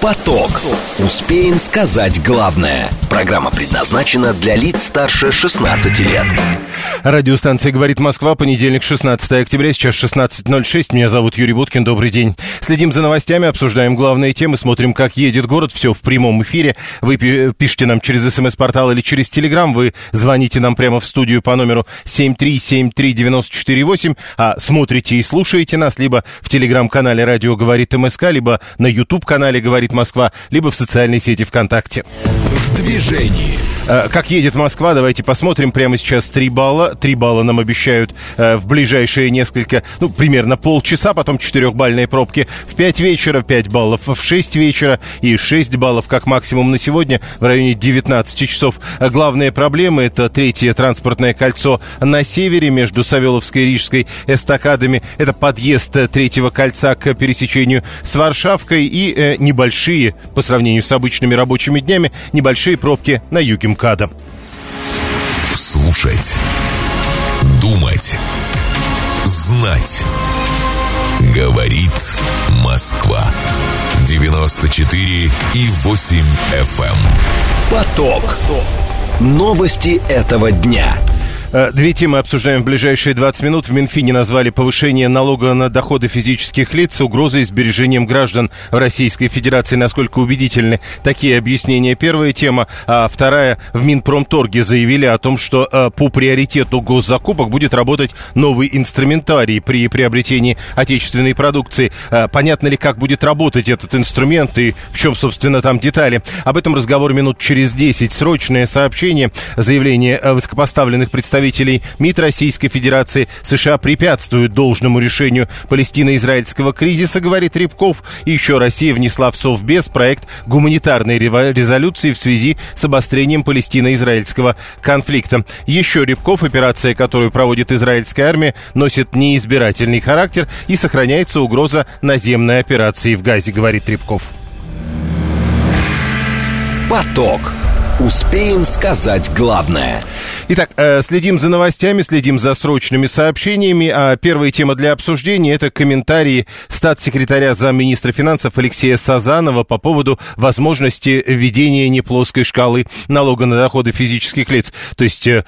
Поток. Успеем сказать главное. Программа предназначена для лиц старше 16 лет. Радиостанция «Говорит Москва», понедельник, 16 октября, сейчас 16.06. Меня зовут Юрий Буткин, добрый день. Следим за новостями, обсуждаем главные темы, смотрим, как едет город, все в прямом эфире. Вы пишите нам через смс-портал или через телеграм, вы звоните нам прямо в студию по номеру 7373948, а смотрите и слушаете нас либо в телеграм-канале «Радио говорит МСК», либо на YouTube-канале «Говорит Москва», либо в социальной сети ВКонтакте. В движении. Э, как едет Москва, давайте посмотрим. Прямо сейчас 3 балла. 3 балла нам обещают э, в ближайшие несколько, ну, примерно полчаса, потом 4-бальные пробки в 5 вечера, 5 баллов в 6 вечера и 6 баллов как максимум на сегодня в районе 19 часов. Главные проблемы это третье транспортное кольцо на севере между Савеловской и Рижской эстакадами. Это подъезд третьего кольца к пересечению с Варшавкой и э, небольшие, по сравнению с обычными рабочими днями, небольшие пробки на юге МКАДа. Слушать. Думать. Знать. Говорит Москва. 94 и 8 FM. Эм. Поток. Новости этого дня. Э, две темы обсуждаем в ближайшие 20 минут. В Минфине назвали повышение налога на доходы физических лиц угрозой сбережением граждан в Российской Федерации. Насколько убедительны такие объяснения? Первая тема. А вторая. В Минпромторге заявили о том, что э, по приоритету госзакупок будет работать новый инструментарий при приобретении отечественной продукции. Э, понятно ли, как будет работать этот инструмент и в чем, собственно, там детали? Об этом разговор минут через 10. Срочное сообщение, заявление высокопоставленных представителей представителей МИД Российской Федерации США препятствуют должному решению палестино-израильского кризиса, говорит Рябков. Еще Россия внесла в Совбез проект гуманитарной резолюции в связи с обострением палестино-израильского конфликта. Еще Рябков, операция, которую проводит израильская армия, носит неизбирательный характер и сохраняется угроза наземной операции в Газе, говорит Рябков. Поток. Успеем сказать главное. Итак, э, следим за новостями, следим за срочными сообщениями. А первая тема для обсуждения – это комментарии статс-секретаря замминистра финансов Алексея Сазанова по поводу возможности введения неплоской шкалы налога на доходы физических лиц. То есть э,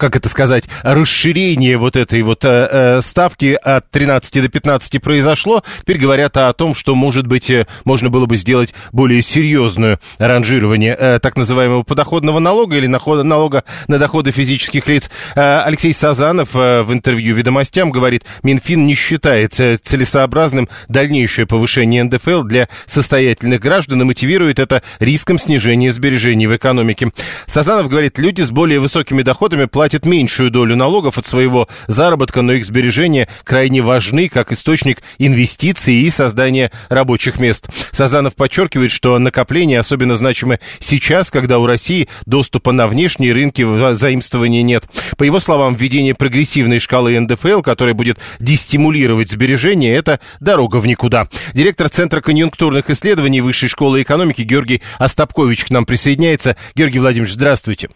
как это сказать, расширение вот этой вот э, э ставки от 13 до 15 произошло. Теперь говорят о том, что, может быть, э, можно было бы сделать более серьезное ранжирование э, так называемого подоходного налога или налога на доходы физических лиц. Э, Алексей Сазанов э, в интервью «Ведомостям» говорит, Минфин не считает э, целесообразным дальнейшее повышение НДФЛ для состоятельных граждан и мотивирует это риском снижения сбережений в экономике. Сазанов говорит, люди с более высокими доходами платят меньшую долю налогов от своего заработка, но их сбережения крайне важны как источник инвестиций и создания рабочих мест. Сазанов подчеркивает, что накопления особенно значимы сейчас, когда у России доступа на внешние рынки заимствования нет. По его словам, введение прогрессивной шкалы НДФЛ, которая будет дестимулировать сбережения, это дорога в никуда. Директор Центра конъюнктурных исследований Высшей школы экономики Георгий Остапкович к нам присоединяется. Георгий Владимирович, здравствуйте.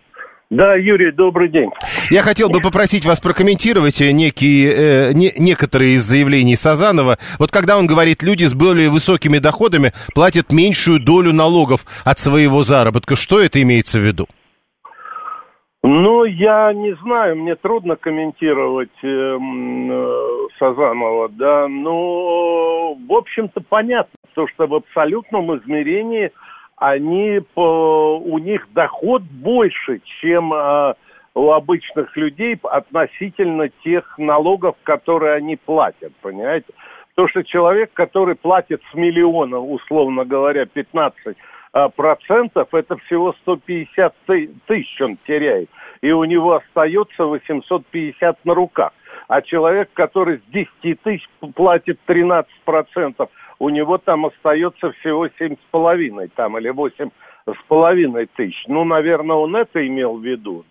Да, Юрий, добрый день. Я хотел бы попросить вас прокомментировать э, некие, э, не, некоторые из заявлений Сазанова. Вот когда он говорит, люди с более высокими доходами платят меньшую долю налогов от своего заработка. Что это имеется в виду? Ну, я не знаю, мне трудно комментировать э, э, Сазанова, да, но, в общем-то, понятно, то, что в абсолютном измерении – они у них доход больше, чем э, у обычных людей относительно тех налогов, которые они платят, понимаете? То, что человек, который платит с миллиона, условно говоря, 15 э, процентов, это всего 150 тысяч он теряет, и у него остается 850 на руках. А человек, который с 10 тысяч платит 13 процентов, у него там остается всего семь с половиной там или восемь с половиной тысяч. Ну, наверное, он это имел в виду.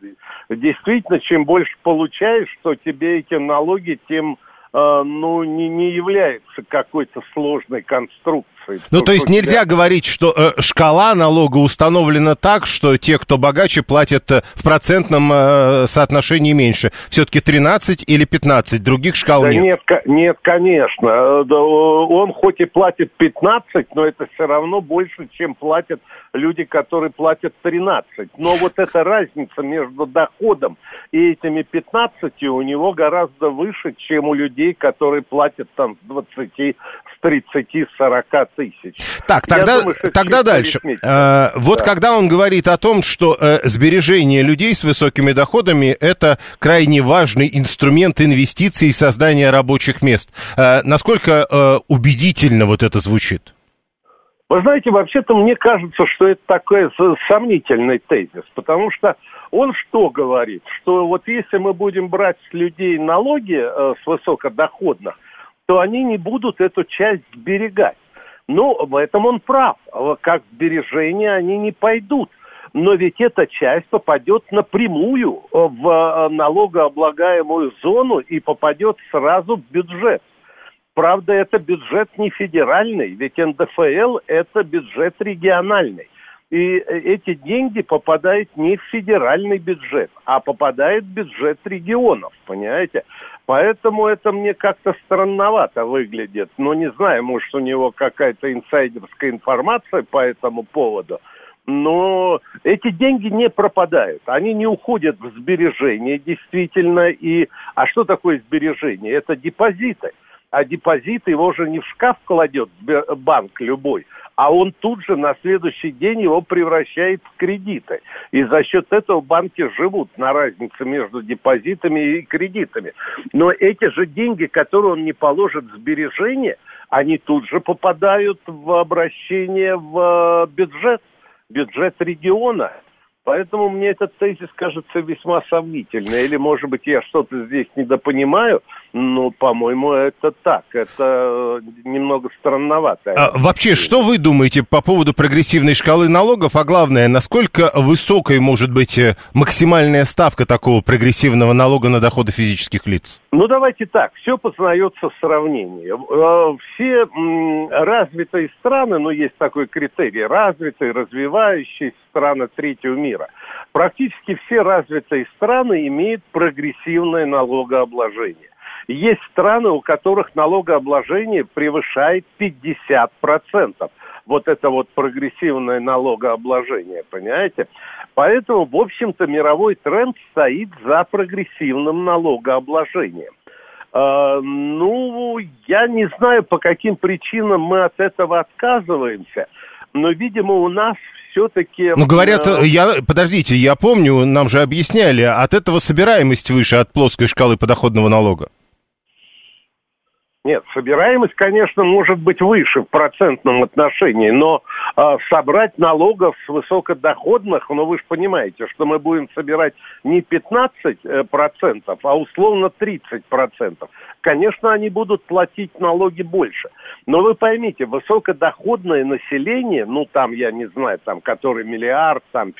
Действительно, чем больше получаешь, что тебе эти налоги, тем, э, ну, не, не является какой-то сложной конструкцией Ну, то, есть нельзя тебя... говорить, что э, шкала налога установлена так, что те, кто богаче, платят э, в процентном э, соотношении меньше. Все-таки 13 или 15, других шкал да нет. нет. Нет, конечно. Э, он хоть и платит 15, но это все равно больше, чем платят люди, которые платят 13. Но вот эта разница между доходом и этими 15 у него гораздо выше, чем у людей, которые платят там с 20, с 30, 40 тысяч. Так, тогда, думаю, тогда дальше. Э, вот да. когда он говорит о том, что э, сбережение людей с высокими доходами это крайне важный инструмент инвестиций и создания рабочих мест. Э, насколько э, убедительно вот это звучит? Вы знаете, вообще-то мне кажется, что это такой сомнительный тезис, потому что он что говорит? Что вот если мы будем брать с людей налоги э, с высокодоходных, то они не будут эту часть сберегать. Ну, в этом он прав. Как сбережения они не пойдут. Но ведь эта часть попадет напрямую в э, налогооблагаемую зону и попадет сразу в бюджет. Правда, это бюджет не федеральный, ведь НДФЛ – это бюджет региональный. И эти деньги попадают не в федеральный бюджет, а попадают в бюджет регионов, понимаете? Поэтому это мне как-то странновато выглядит. Но не знаю, может, у него какая-то инсайдерская информация по этому поводу. Но эти деньги не пропадают, они не уходят в сбережения, действительно. И, а что такое сбережение? Это депозиты а депозит его же не в шкаф кладет банк любой, а он тут же на следующий день его превращает в кредиты. И за счет этого банки живут на разнице между депозитами и кредитами. Но эти же деньги, которые он не положит в сбережения, они тут же попадают в обращение в бюджет, бюджет региона. Поэтому мне этот тезис кажется весьма сомнительным. Или, может быть, я что-то здесь недопонимаю, но, по-моему, это так. Это немного странновато. А, вообще, что вы думаете по поводу прогрессивной шкалы налогов? А главное, насколько высокой может быть э, максимальная ставка такого прогрессивного налога на доходы физических лиц? Ну, давайте так. Все познается в сравнении. Э, все развитые страны, ну, есть такой критерий, развитые, развивающиеся страны третьего мира. Практически все развитые страны имеют прогрессивное налогообложение. Есть страны, у которых налогообложение превышает 50%. Вот это вот прогрессивное налогообложение, понимаете? Поэтому, в общем-то, мировой тренд стоит за прогрессивным налогообложением. Uh, ну, я не знаю, по каким причинам мы от этого отказываемся, но, видимо, у нас все-таки... Ну, говорят, э, я, подождите, я помню, нам же объясняли, от этого собираемость выше от плоской шкалы подоходного налога. Нет, собираемость, конечно, может быть выше в процентном отношении, но э, собрать налогов с высокодоходных, ну вы же понимаете, что мы будем собирать не 15%, э, процентов, а условно 30%. процентов. Конечно, они будут платить налоги больше. Но вы поймите, высокодоходное население, ну там, я не знаю, там, который миллиард, там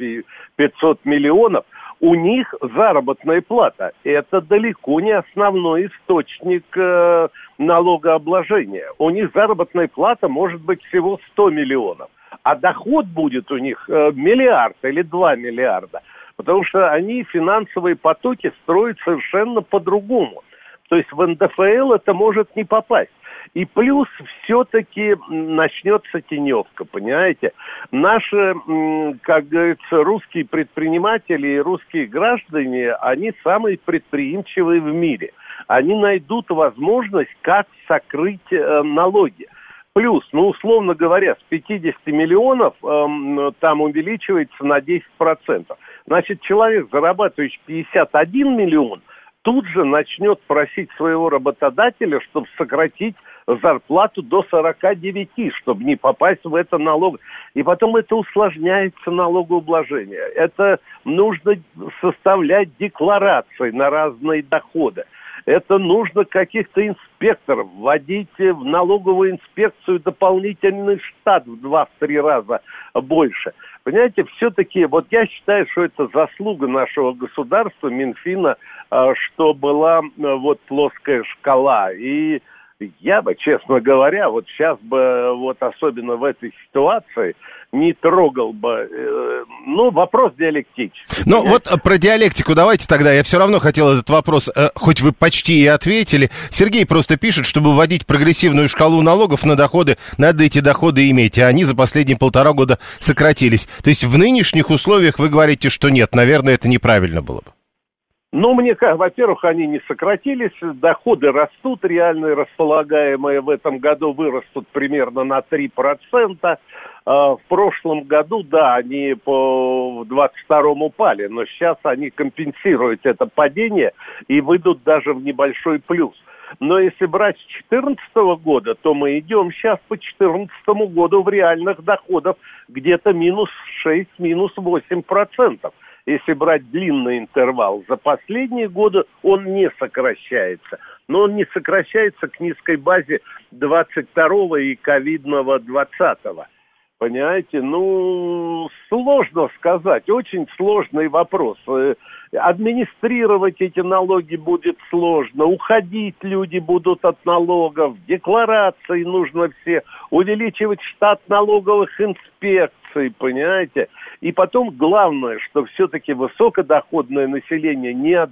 500 миллионов, у них заработная плата. Это далеко не основной источник э, налогообложения. У них заработная плата может быть всего 100 миллионов, а доход будет у них э, миллиард или 2 миллиарда. Потому что они финансовые потоки строят совершенно по-другому. То есть в НДФЛ это может не попасть. И плюс все-таки начнется теневка, понимаете? Наши, как говорится, русские предприниматели и русские граждане, они самые предприимчивые в мире. Они найдут возможность, как сокрыть э, налоги. Плюс, ну, условно говоря, с 50 миллионов э, там увеличивается на 10%. Значит, человек, зарабатывающий 51 миллион, тут же начнет просить своего работодателя, чтобы сократить зарплату до 49, чтобы не попасть в это налог. И потом это усложняется налогообложение. Это нужно составлять декларации на разные доходы. Это нужно каких-то инспекторов вводить в налоговую инспекцию дополнительный штат в два-три раза больше. Понимаете, все-таки, вот я считаю, что это заслуга нашего государства, Минфина, а, что была вот плоская шкала. И я бы, честно говоря, вот сейчас бы, вот особенно в этой ситуации, не трогал бы. Э, ну, вопрос диалектический. Ну, вот про диалектику давайте тогда. Я все равно хотел этот вопрос, э, хоть вы почти и ответили. Сергей просто пишет, чтобы вводить прогрессивную шкалу налогов на доходы, надо эти доходы иметь, а они за последние полтора года сократились. То есть в нынешних условиях вы говорите, что нет, наверное, это неправильно было бы. Ну, мне во-первых, они не сократились, доходы растут, реальные располагаемые в этом году вырастут примерно на 3%. А, в прошлом году, да, они по 22-м упали, но сейчас они компенсируют это падение и выйдут даже в небольшой плюс. Но если брать с 2014 года, то мы идем сейчас по 2014 году в реальных доходах где-то минус 6, минус 8 процентов если брать длинный интервал, за последние годы он не сокращается. Но он не сокращается к низкой базе 22 и ковидного 20 -го. Понимаете, ну, сложно сказать, очень сложный вопрос. Э, администрировать эти налоги будет сложно, уходить люди будут от налогов, декларации нужно все, увеличивать штат налоговых инспекций, понимаете. И потом главное, что все-таки высокодоходное население не от,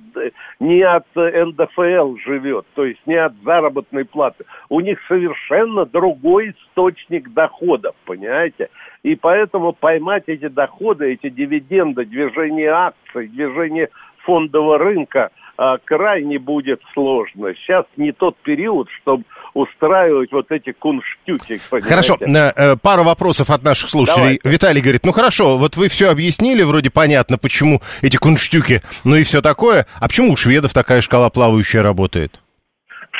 не от НДФЛ живет, то есть не от заработной платы. У них совершенно другой источник доходов, понимаете? И поэтому поймать эти доходы, эти дивиденды, движение акций, движение фондового рынка а, крайне будет сложно. Сейчас не тот период, чтобы устраивать вот эти кунштюки. Хорошо, э, э, пару вопросов от наших слушателей. Давайте. Виталий говорит, ну хорошо, вот вы все объяснили, вроде понятно, почему эти кунштюки, ну и все такое. А почему у шведов такая шкала плавающая работает?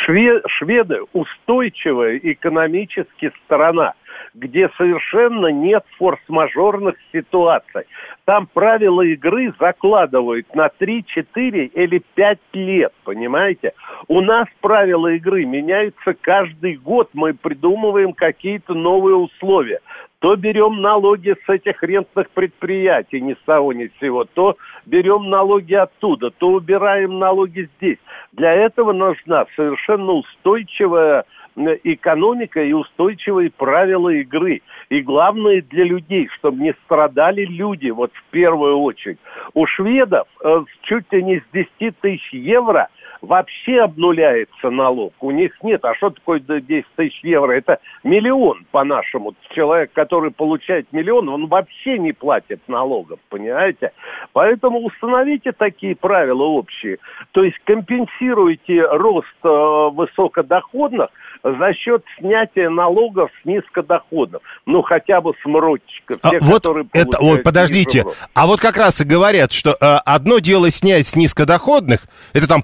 Шве шведы устойчивая экономически сторона где совершенно нет форс-мажорных ситуаций. Там правила игры закладывают на 3, 4 или 5 лет, понимаете? У нас правила игры меняются каждый год, мы придумываем какие-то новые условия то берем налоги с этих рентных предприятий, ни с того ни с сего, то берем налоги оттуда, то убираем налоги здесь. Для этого нужна совершенно устойчивая экономика и устойчивые правила игры. И главное для людей, чтобы не страдали люди, вот в первую очередь. У шведов э, чуть ли не с 10 тысяч евро – вообще обнуляется налог. У них нет. А что такое 10 тысяч евро? Это миллион по-нашему. Человек, который получает миллион, он вообще не платит налогов, понимаете? Поэтому установите такие правила общие. То есть компенсируйте рост э, высокодоходных за счет снятия налогов с низкодоходных. Ну, хотя бы с мротчиков. А, те, вот это, ой, подождите. А вот как раз и говорят, что э, одно дело снять с низкодоходных, это там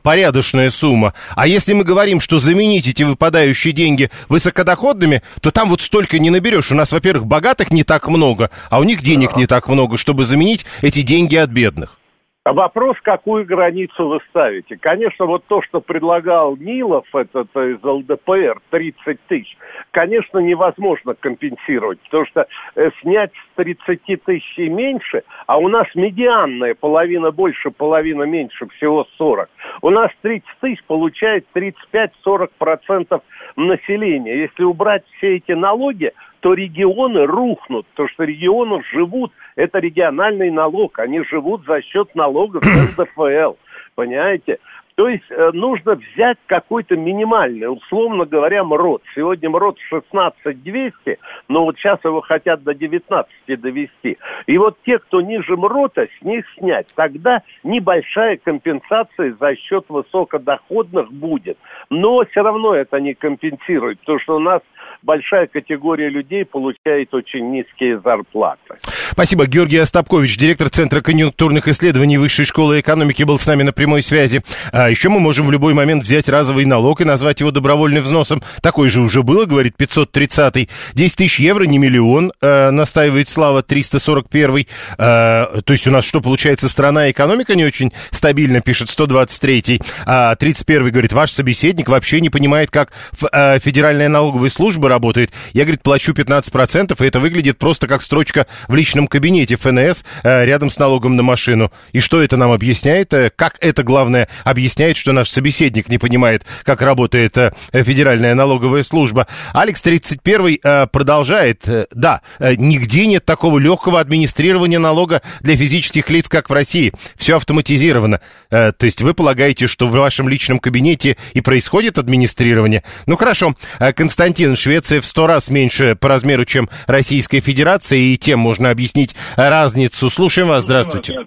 порядочная сумма. А если мы говорим, что заменить эти выпадающие деньги высокодоходными, то там вот столько не наберешь. У нас, во-первых, богатых не так много, а у них денег не так много, чтобы заменить эти деньги от бедных. А вопрос, какую границу вы ставите. Конечно, вот то, что предлагал Нилов, этот из ЛДПР, 30 тысяч, конечно, невозможно компенсировать, потому что э, снять 30 тысяч и меньше, а у нас медианная половина больше, половина меньше, всего 40. У нас 30 тысяч получает 35-40% населения. Если убрать все эти налоги, то регионы рухнут, потому что регионы живут, это региональный налог, они живут за счет налогов НДФЛ, понимаете? То есть э, нужно взять какой-то минимальный, условно говоря, МРОД. Сегодня МРОД 16 200, но вот сейчас его хотят до 19 довести. И вот те, кто ниже МРОТа, с них снять. Тогда небольшая компенсация за счет высокодоходных будет. Но все равно это не компенсирует, потому что у нас большая категория людей получает очень низкие зарплаты. Спасибо. Георгий Остапкович, директор Центра конъюнктурных исследований Высшей школы экономики, был с нами на прямой связи. А еще мы можем в любой момент взять разовый налог и назвать его добровольным взносом. Такой же уже было, говорит 530-й. 10 тысяч евро, не миллион, э, настаивает Слава 341-й. Э, то есть у нас что, получается, страна экономика не очень стабильно, пишет 123-й. А 31-й говорит, ваш собеседник вообще не понимает, как э, Федеральная налоговая служба работает. Я, говорит, плачу 15%, и это выглядит просто как строчка в личном кабинете ФНС э, рядом с налогом на машину. И что это нам объясняет? Э, как это, главное, объясняет, что наш собеседник не понимает, как работает э, Федеральная налоговая служба? Алекс 31 э, продолжает. Да, нигде нет такого легкого администрирования налога для физических лиц, как в России. Все автоматизировано. То есть вы полагаете, что в вашем личном кабинете и происходит администрирование? Ну хорошо. Константин, Швеция в сто раз меньше по размеру, чем Российская Федерация, и тем можно объяснить разницу. Слушаем вас. Здравствуйте.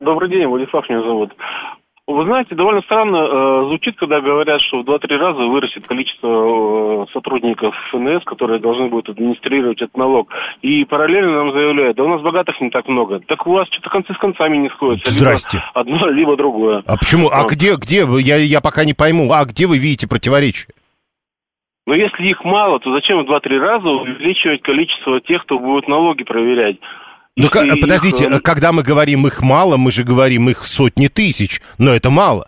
Добрый день, Владислав меня зовут. Вы знаете, довольно странно э, звучит, когда говорят, что в 2-3 раза вырастет количество э, сотрудников ФНС, которые должны будут администрировать этот налог. И параллельно нам заявляют, да у нас богатых не так много. Так у вас что-то концы с концами не сходятся. Здрасте. Либо одно, либо другое. А почему? А где, где вы? Я, я пока не пойму. А где вы видите противоречие? Но если их мало, то зачем в 2-3 раза увеличивать количество тех, кто будет налоги проверять? Ну, Если их, подождите, э, когда мы говорим их мало, мы же говорим их сотни тысяч, но это мало.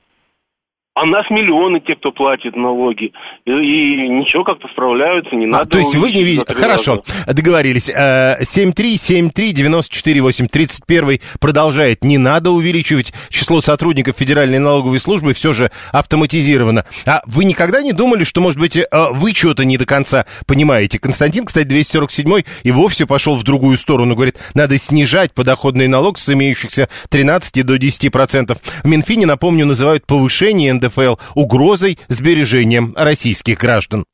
А нас миллионы те, кто платит налоги. И, и ничего, как-то справляются, не А, надо. то есть вы не видите... Хорошо, раза. договорились. Э, 7373948, 31 продолжает. Не надо увеличивать число сотрудников Федеральной налоговой службы, все же автоматизировано. А вы никогда не думали, что, может быть, э, вы что-то не до конца понимаете? Константин, кстати, 247 и вовсе пошел в другую сторону. Говорит, надо снижать подоходный налог с имеющихся 13 до 10%. В Минфине, напомню, называют повышение НДФЛ угрозой сбережением российских граждан.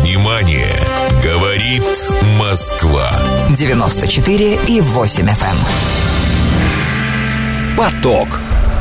Внимание! Говорит Москва. 94 и 8 FM. Поток.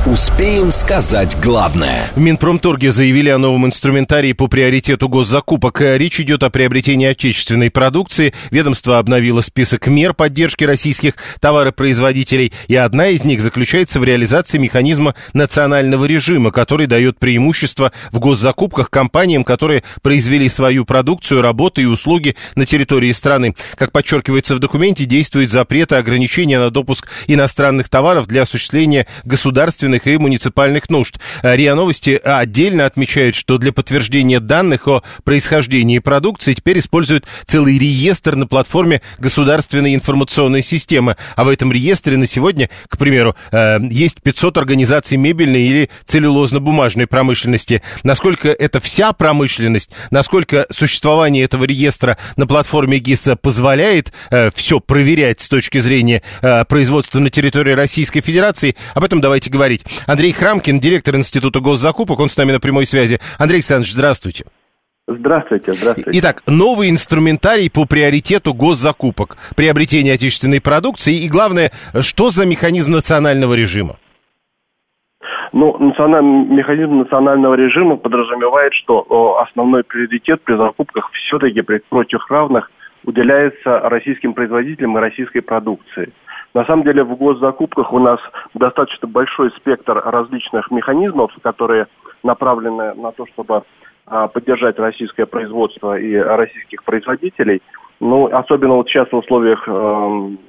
Успеем сказать главное. В Минпромторге заявили о новом инструментарии по приоритету госзакупок. Э, Речь идет о приобретении отечественной продукции. Ведомство обновило список мер поддержки российских товаропроизводителей, и одна из них заключается в реализации механизма национального режима, который дает преимущество в госзакупках компаниям, которые произвели свою продукцию, работы и услуги на территории страны. Как подчеркивается в документе, действует запрет и ограничения на допуск иностранных товаров для осуществления государственных и муниципальных нужд. А РИА Новости отдельно отмечают, что для подтверждения данных о происхождении продукции теперь используют целый реестр на платформе государственной информационной системы. А в этом реестре на сегодня, к примеру, э, есть 500 организаций мебельной или целлюлозно-бумажной промышленности. Насколько это вся промышленность, насколько существование этого реестра на платформе ГИСа позволяет э, все проверять с точки зрения э, производства на территории Российской Федерации, об этом давайте говорить. Андрей Храмкин, директор Института госзакупок, он с нами на прямой связи. Андрей Александрович, здравствуйте. Здравствуйте, здравствуйте. Итак, новый инструментарий по приоритету госзакупок, приобретения отечественной продукции и, главное, что за механизм национального режима? Ну, националь- механизм национального режима подразумевает, что о, основной приоритет при закупках все-таки при прочих равных уделяется российским производителям и российской продукции. На самом деле в госзакупках у нас достаточно большой спектр различных механизмов, которые направлены на то, чтобы а, поддержать российское производство и российских производителей. Ну, особенно вот сейчас в условиях эм,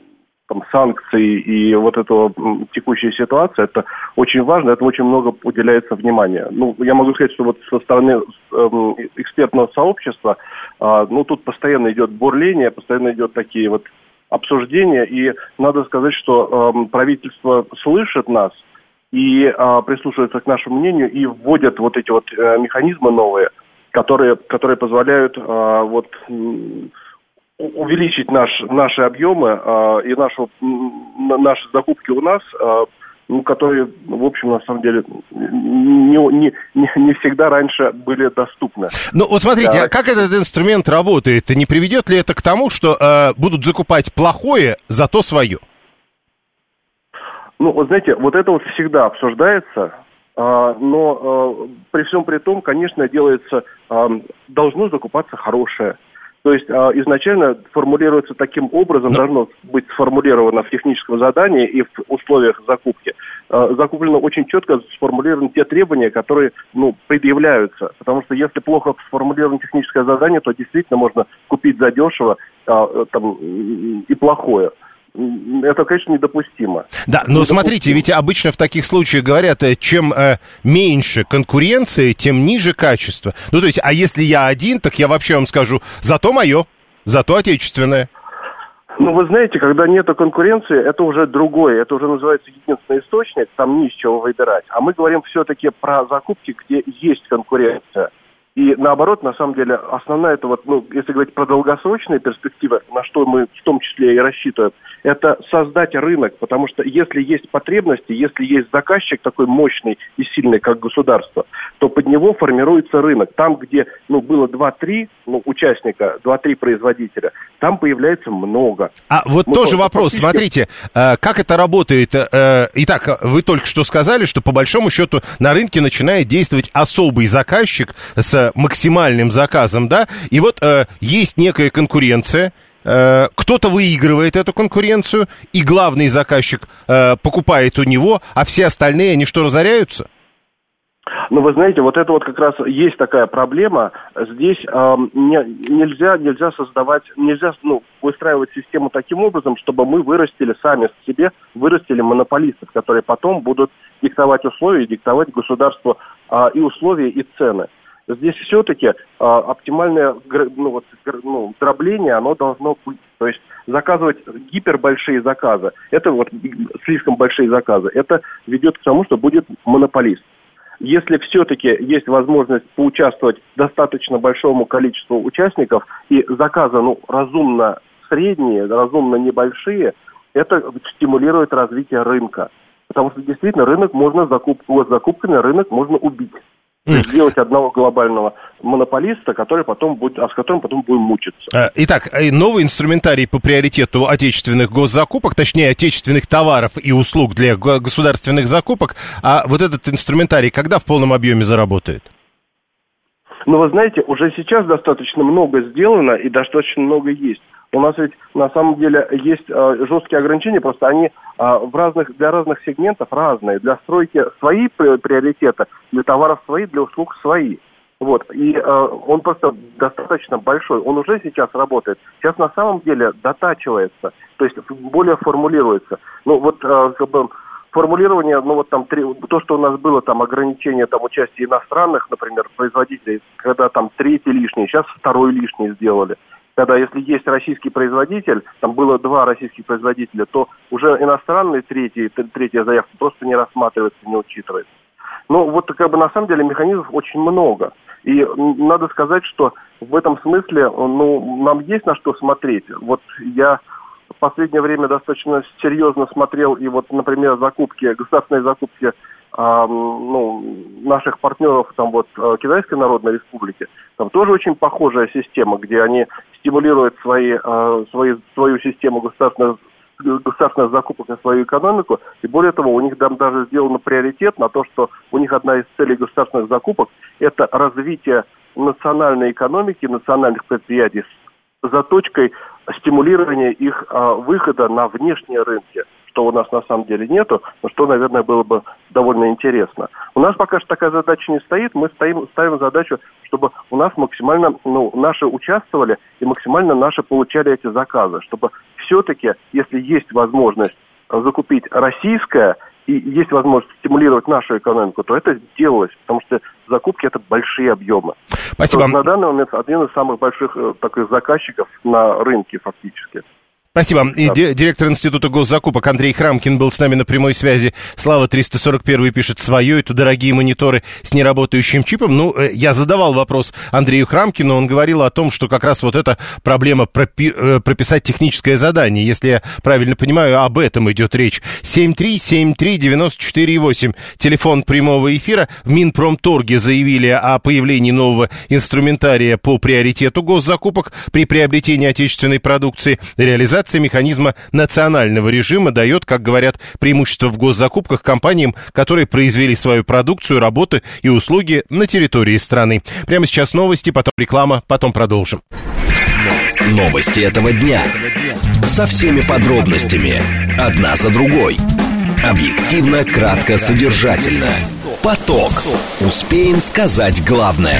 там, санкций и вот этого текущей ситуации, это очень важно, это очень много уделяется внимания. Ну, я могу сказать, что вот со стороны эм, экспертного сообщества, а, ну, тут постоянно идет бурление, постоянно идет такие вот обсуждения, и надо сказать, что эм, правительство слышит нас и а, прислушивается к нашему мнению и вводят вот эти вот э, механизмы новые, которые, которые позволяют а, вот увеличить наш, наши объемы а, и нашу, наши закупки у нас, а, ну, которые, в общем, на самом деле, не, не, не, всегда раньше были доступны. Ну, вот смотрите, Да. а как этот инструмент работает? Не приведет ли это к тому, что э, будут закупать плохое, зато свое? Ну, вот знаете, вот это вот всегда обсуждается, а, но а, при всем при том, конечно, делается, должно закупаться хорошее. То есть а, изначально формулируется таким образом, должно быть сформулировано в техническом задании и в условиях закупки. А, закуплено очень четко сформулированы те требования, которые ну, предъявляются. Потому что если плохо сформулировано техническое задание, то действительно можно купить задешево а, там, и плохое. Это, конечно, недопустимо. Да, но смотрите, ведь обычно в таких случаях говорят, э, чем э, меньше конкуренции, тем ниже качество. Ну, то есть, а если я один, так я вообще вам скажу, зато мое, зато отечественное. Ну, вы знаете, когда нет конкуренции, это уже другое, это уже называется единственный источник, там не из чего выбирать. А мы говорим все-таки про закупки, где есть конкуренция. И наоборот, на самом деле, основная это вот, ну, если говорить про долгосрочные перспективы, на что мы в том числе и рассчитываем, это создать рынок, потому что если есть потребности, если есть заказчик такой мощный и сильный, как государство, то под него формируется рынок. Там, где ну, было 2-3 ну, участника, 2-3 производителя, там появляется много. А вот Мы тоже вопрос, фактически... смотрите, э, как это работает? Э, итак, вы только что сказали, что по большому счету на рынке начинает действовать особый заказчик с максимальным заказом, да? И вот э, есть некая конкуренция, Э, кто-то выигрывает эту конкуренцию, и главный заказчик э, покупает у него, а все остальные, они что, разоряются? Ну, вы знаете, вот это вот как раз есть такая проблема. Здесь э, не, нельзя, нельзя создавать, нельзя ну, выстраивать систему таким образом, чтобы мы вырастили сами себе, вырастили монополистов, которые потом будут диктовать условия, диктовать государству э, и условия, и цены. Здесь все-таки э, оптимальное ну, вот, ну, дробление, оно должно быть. То есть заказывать гипербольшие заказы, это вот слишком большие заказы, это ведет к тому, что будет монополист. Если все-таки есть возможность поучаствовать достаточно большому количеству участников и заказы ну, разумно средние, разумно небольшие, это стимулирует развитие рынка. Потому что действительно рынок можно закуп... закупками рынок можно убить. То есть сделать одного глобального монополиста, который потом будет, а с которым потом будем мучиться. А, итак, э, новый инструментарий по приоритету отечественных госзакупок, точнее, отечественных товаров и услуг для государственных закупок. А вот этот инструментарий когда в полном объеме заработает? Ну, вы знаете, уже сейчас достаточно много сделано и достаточно много есть. У нас ведь на самом деле есть э, жесткие ограничения, просто они э, в разных, для разных сегментов разные. Для стройки свои приоритеты, для товаров свои, для услуг свои. Вот. И э, он просто достаточно большой. Он уже сейчас работает. Сейчас на самом деле дотачивается, то есть более формулируется. Ну вот э, как бы формулирование, ну вот там три, то, что у нас было там ограничение там участия иностранных, например, производителей, когда там третий лишний, сейчас второй лишний сделали когда если есть российский производитель, там было два российских производителя, то уже иностранный третий, третья заявка просто не рассматривается, не учитывается. Ну, вот как бы на самом деле механизмов очень много. И надо сказать, что в этом смысле, ну, нам есть на что смотреть. Вот я в последнее время достаточно серьезно смотрел и вот, например, закупки, государственные закупки ну, наших партнеров там вот э, Китайской Народной Республики, там тоже очень похожая система, где они стимулируют свои, э, свои, свою систему государственных государственных закупок на свою экономику. И более того, у них там даже сделано приоритет на то, что у них одна из целей государственных закупок – это развитие национальной экономики, национальных предприятий с заточкой стимулирования их а, выхода на внешние рынки что у нас на самом деле нету, но что, наверное, было бы довольно интересно. У нас пока что такая задача не стоит, мы стоим, ставим задачу, чтобы у нас максимально, ну, наши участвовали и максимально наши получали эти заказы, чтобы все-таки, если есть возможность закупить российское, и есть возможность стимулировать нашу экономику, то это сделалось, потому что закупки это большие объемы. Спасибо. на данный момент один из самых больших э, таких заказчиков на рынке фактически. Спасибо. И да. директор Института госзакупок Андрей Храмкин был с нами на прямой связи. Слава 341 пишет свое. Это дорогие мониторы с неработающим чипом. Ну, э, я задавал вопрос Андрею Храмкину. Он говорил о том, что как раз вот эта проблема пропи- э, прописать техническое задание. Если я правильно понимаю, об этом идет речь. 7373948. Телефон прямого эфира. В Минпромторге заявили о появлении нового инструментария по приоритету госзакупок при приобретении отечественной продукции. Реализация Реализация механизма национального режима дает, как говорят, преимущество в госзакупках компаниям, которые произвели свою продукцию, работы и услуги на территории страны. Прямо сейчас новости, потом реклама, потом продолжим. Новости этого дня. Со всеми подробностями. Одна за другой. Объективно, кратко, содержательно. Поток. Успеем сказать главное.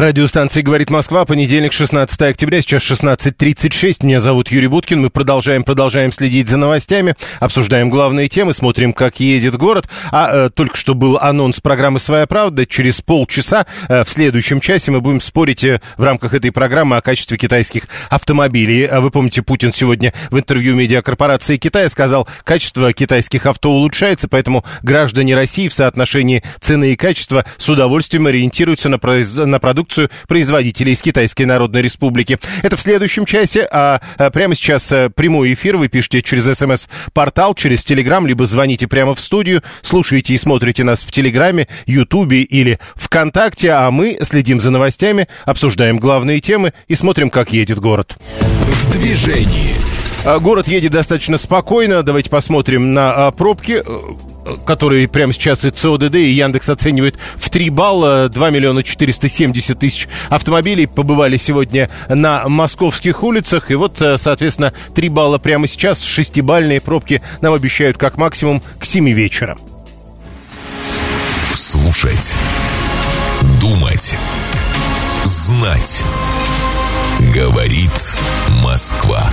Радиостанция «Говорит Москва», понедельник, 16 октября, сейчас 16.36. Меня зовут Юрий Буткин. Мы продолжаем, продолжаем следить за новостями, обсуждаем главные темы, смотрим, как едет город. А э, только что был анонс программы «Своя правда». Через полчаса э, в следующем часе мы будем спорить э, в рамках этой программы о качестве китайских автомобилей. А вы помните, Путин сегодня в интервью медиакорпорации Китая сказал, качество китайских авто улучшается, поэтому граждане России в соотношении цены и качества с удовольствием ориентируются на, произ... на продукцию продукцию производителей из Китайской Народной Республики. Это в следующем часе, а, а прямо сейчас а, прямой эфир вы пишете через смс-портал, через Телеграм, либо звоните прямо в студию, слушаете и смотрите нас в Телеграме, Ютубе или ВКонтакте, а мы следим за новостями, обсуждаем главные темы и смотрим, как едет город. В движении. А, город едет достаточно спокойно. Давайте посмотрим на пробки которые прямо сейчас и ЦОДД, и Яндекс оценивают в 3 балла. 2 миллиона 470 тысяч автомобилей побывали сегодня на московских улицах. И вот, э, соответственно, 3 балла прямо сейчас. Шестибальные пробки нам обещают как максимум к 7 вечера. Слушать. Думать. Знать. Говорит Москва.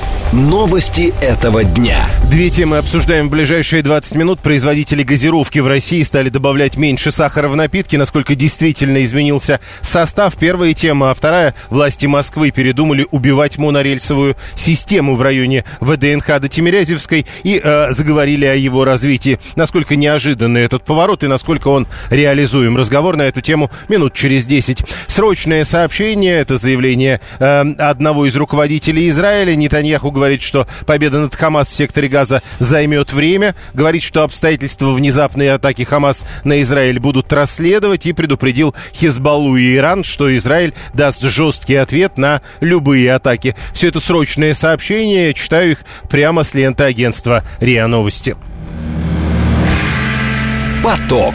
Новости этого дня. Две темы обсуждаем в ближайшие 20 минут. Производители газировки в России стали добавлять меньше сахара в напитки. Насколько действительно изменился состав. Первая тема. А вторая. Власти Москвы передумали убивать монорельсовую систему в районе ВДНХ до Тимирязевской и э, заговорили о его развитии. Насколько неожиданный этот поворот и насколько он реализуем. Разговор на эту тему минут через 10. Срочное сообщение. Это заявление э, одного из руководителей Израиля. Нетаньяху говорит, что победа над Хамас в секторе Газа займет время, говорит, что обстоятельства внезапной атаки Хамас на Израиль будут расследовать и предупредил Хизбаллу и Иран, что Израиль даст жесткий ответ на любые атаки. Все это срочные сообщения, читаю их прямо с ленты агентства РИА Новости. Поток.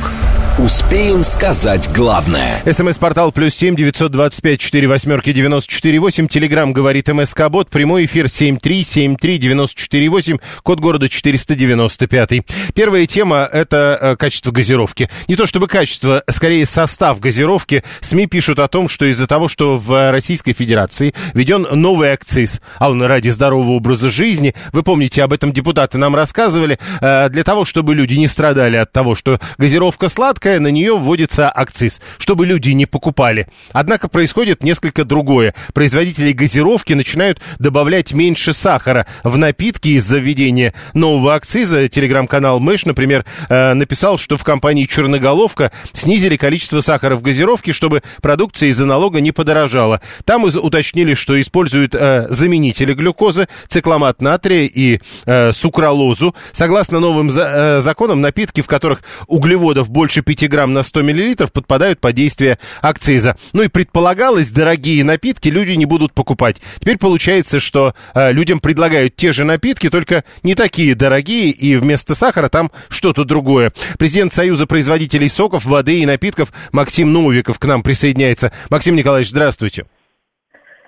Успеем сказать главное. СМС-портал плюс семь девятьсот двадцать пять четыре восьмерки девяносто четыре восемь. Телеграмм говорит МСК Бот. Прямой эфир семь три семь три девяносто четыре восемь. Код города четыреста девяносто пятый. Первая тема это э, качество газировки. Не то чтобы качество, скорее состав газировки. СМИ пишут о том, что из-за того, что в Российской Федерации введен новый акциз, а он ради здорового образа жизни. Вы помните, об этом депутаты нам рассказывали. Э, для того, чтобы люди не страдали от того, что газировка сладкая такая, на нее вводится акциз, чтобы люди не покупали. Однако происходит несколько другое. Производители газировки начинают добавлять меньше сахара в напитки из-за введения нового акциза. Телеграм-канал Мэш, например, э, написал, что в компании «Черноголовка» снизили количество сахара в газировке, чтобы продукция из-за налога не подорожала. Там уточнили, что используют э, заменители глюкозы, цикломат натрия и э, сукралозу. Согласно новым э, законам, напитки, в которых углеводов больше 5 5 грамм на 100 миллилитров подпадают под действие акциза. Ну и предполагалось, дорогие напитки люди не будут покупать. Теперь получается, что э, людям предлагают те же напитки, только не такие дорогие, и вместо сахара там что-то другое. Президент Союза производителей соков, воды и напитков Максим Новиков к нам присоединяется. Максим Николаевич, здравствуйте.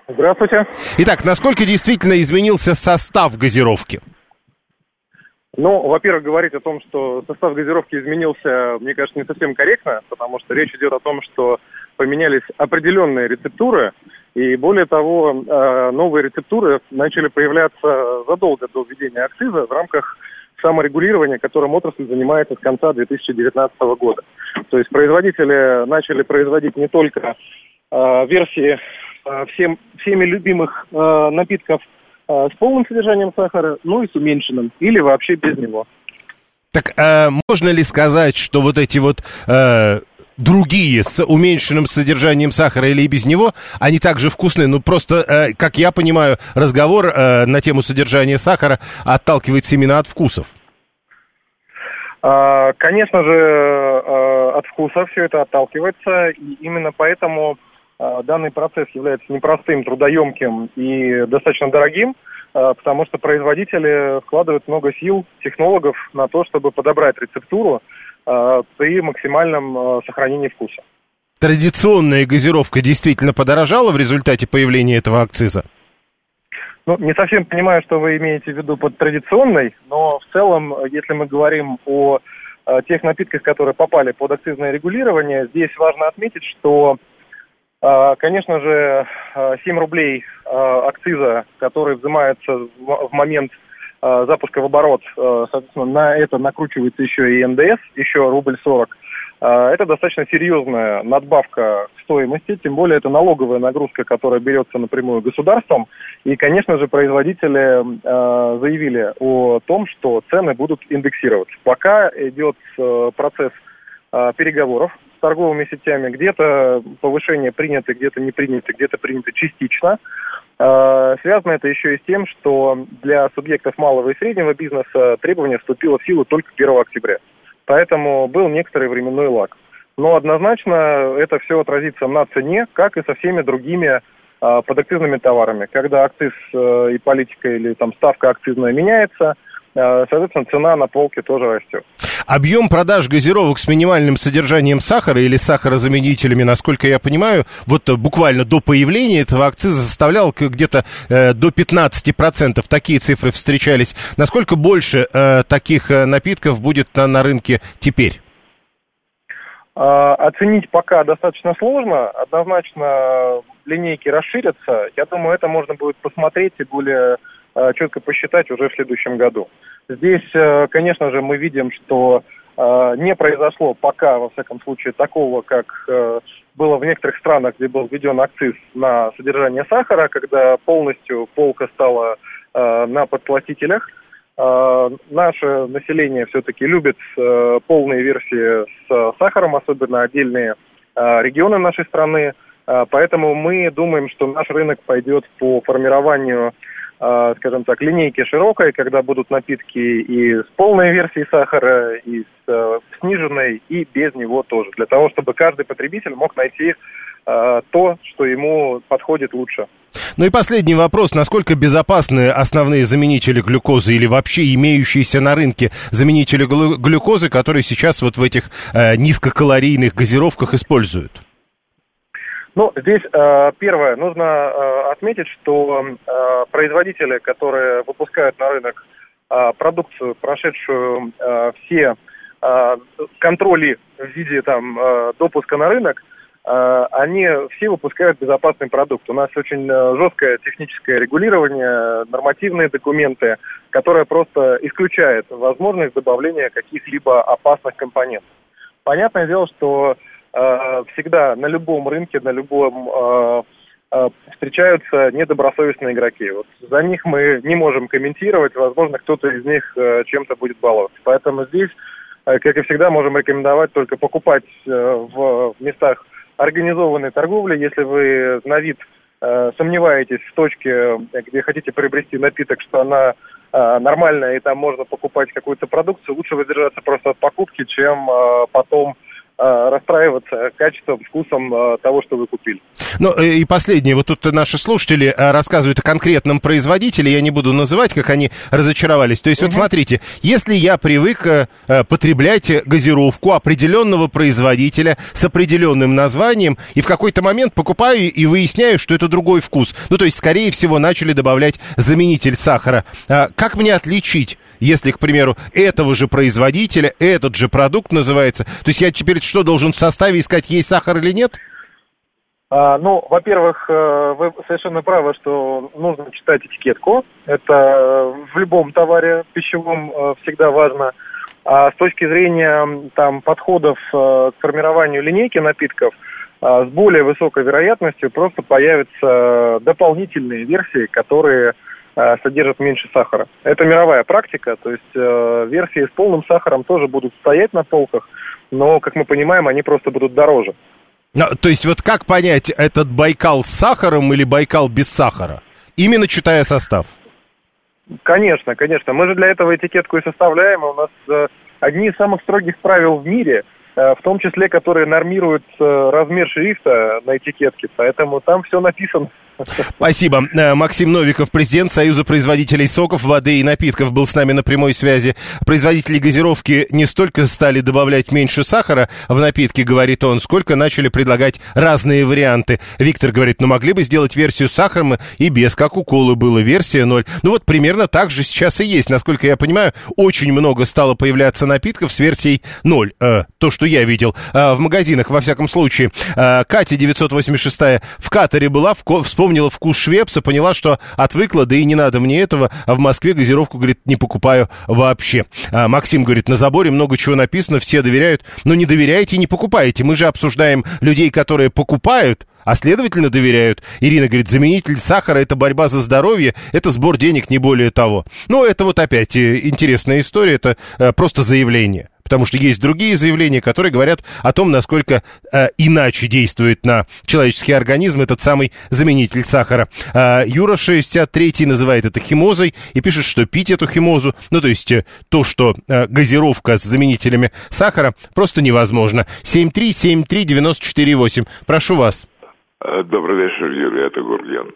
Здравствуйте. Итак, насколько действительно изменился состав газировки? Ну, во-первых, говорить о том, что состав газировки изменился, мне кажется, не совсем корректно, потому что речь идет о том, что поменялись определенные рецептуры, и более того, э, новые рецептуры начали появляться задолго до введения акциза в рамках саморегулирования, которым отрасль занимается с конца 2019 года. То есть производители начали производить не только э, версии э, всем, всеми любимых напитков с полным содержанием сахара, ну и с уменьшенным, или вообще без него. Так э, можно ли сказать, что вот эти вот э, другие с уменьшенным содержанием сахара или без него, они также вкусные? Ну просто, э, как я понимаю, разговор э, на тему содержания сахара отталкивается именно от вкусов. А, конечно же, э, от вкуса все это отталкивается, и именно поэтому а, данный процесс является непростым, трудоемким и достаточно дорогим, а, потому что производители вкладывают много сил, технологов на то, чтобы подобрать рецептуру а, при максимальном сохранении вкуса. Традиционная газировка действительно подорожала в результате появления этого акциза? Ну, не совсем понимаю, что вы имеете в виду под традиционной, но в целом, если мы говорим о тех напитках, которые попали под акцизное регулирование, здесь важно отметить, что, конечно же, 7 рублей акциза, который взимается в момент запуска в оборот, соответственно, на это накручивается еще и НДС, еще рубль 40. Это достаточно серьезная надбавка к стоимости, тем более это налоговая нагрузка, которая берется напрямую государством. И, конечно же, производители заявили о том, что цены будут индексироваться. Пока идет процесс переговоров торговыми сетями. Где-то повышение принято, где-то не принято, где-то принято частично. Э, связано это еще и с тем, что для субъектов малого и среднего бизнеса требование вступило в силу только 1 октября. Поэтому был некоторый временной лаг. Но однозначно это все отразится на цене, как и со всеми другими а, под акцизными товарами. Когда акциз э, и политика или там ставка акцизная меняется, э, соответственно, цена на полке тоже растет. Объем продаж газировок с минимальным содержанием сахара или сахарозаменителями, насколько я понимаю, вот буквально до появления этого акциза составлял где-то э, до 15%. Такие цифры встречались. Насколько больше э, таких э, напитков будет на, на рынке теперь? А, оценить пока достаточно сложно. Однозначно линейки расширятся. Я думаю, это можно будет посмотреть и более четко посчитать уже в следующем году. Здесь, э, конечно же, мы видим, что а, не произошло пока, во всяком случае, такого, как э, было в некоторых странах, где был введен акциз на содержание сахара, когда полностью полка стала на подплатителях. Наше население все-таки любит э, полные версии с сахаром, особенно отдельные регионы нашей страны. Поэтому мы думаем, что наш рынок пойдет по формированию, скажем так, линейки широкой, когда будут напитки и с полной версией сахара, и с э, сниженной, и без него тоже. Для того, чтобы каждый потребитель мог найти то, что ему подходит лучше. Ну и последний вопрос. Насколько безопасны основные заменители глюкозы или вообще имеющиеся на рынке заменители глюкозы, которые сейчас вот в этих э, низкокалорийных газировках используют? Ну, здесь э, первое, нужно э, отметить, что э, производители, которые выпускают на рынок продукцию, прошедшую все э, контроли в виде там допуска на рынок, они все выпускают безопасный продукт. У нас очень жесткое техническое регулирование, нормативные документы, которое просто исключает возможность добавления каких-либо опасных компонентов. Понятное дело, что всегда на любом рынке, на любом э, э, встречаются недобросовестные игроки. Вот за них мы не можем комментировать, возможно, кто-то из них э, чем-то будет баловаться. Поэтому здесь, э, как и всегда, можем рекомендовать только покупать э, в местах организованной торговли. Если вы на вид э, сомневаетесь в точке, где хотите приобрести напиток, что она э, нормальная и там можно покупать какую-то продукцию, лучше воздержаться просто от покупки, чем э, потом Э, расстраиваться качеством, вкусом э, того, что вы купили. Ну э, и последнее, вот тут наши слушатели рассказывают о конкретном производителе, я не буду называть, как они разочаровались. То есть угу. вот смотрите, если я привык потреблять газировку определенного производителя с определенным названием, и в какой-то момент покупаю и выясняю, что это другой вкус, ну то есть скорее всего начали добавлять заменитель сахара, а как мне отличить? Если, к примеру, этого же производителя, этот же продукт называется. То есть я теперь что, должен в составе искать, есть сахар или нет? А, ну, во-первых, э, вы совершенно правы, что нужно читать этикетку. Это в любом товаре пищевом э, всегда важно. А с точки зрения там, подходов э, к формированию линейки напитков, с более высокой вероятностью просто появятся дополнительные версии, которые Э, содержат меньше сахара. Это мировая практика, то есть э, версии с полным сахаром тоже будут стоять на полках, но, как мы понимаем, они просто будут дороже. Ну, то есть вот как понять, этот Байкал с сахаром или Байкал без сахара? Именно читая состав. Конечно, конечно. Мы же для этого этикетку и составляем. У нас э, одни из самых строгих правил в мире, э, в том числе, которые нормируют э, размер шрифта на этикетке. Поэтому там все написано. Спасибо. Э, Максим Новиков, президент Союза производителей соков, воды и напитков, был с нами на прямой связи. Производители газировки не столько стали добавлять меньше сахара в напитки, говорит он, сколько начали предлагать разные варианты. Виктор говорит, ну могли бы сделать версию с сахаром и без, как у колы было, версия 0. Ну вот примерно так же сейчас и есть. Насколько я понимаю, очень много стало появляться напитков с версией 0. Э, то, что я видел э, в магазинах, во всяком случае. Э, Катя 986 в Катаре была, в, вспомнила вкус швепса, поняла, что отвыкла, да и не надо мне этого, а в Москве газировку, говорит, не покупаю вообще. А Максим говорит, на заборе много чего написано, все доверяют, но не доверяете и не покупаете. Мы же обсуждаем людей, которые покупают, а следовательно доверяют. Ирина говорит, заменитель сахара – это борьба за здоровье, это сбор денег, не более того. Ну, это вот опять э, интересная история, это э, просто заявление потому что есть другие заявления, которые говорят о том, насколько э, иначе действует на человеческий организм этот самый заменитель сахара. Э, Юра 63 называет это химозой и пишет, что пить эту химозу, ну то есть э, то, что э, газировка с заменителями сахара, просто невозможно. 7373948. Прошу вас. Э, добрый вечер, Юрий, это Гурген.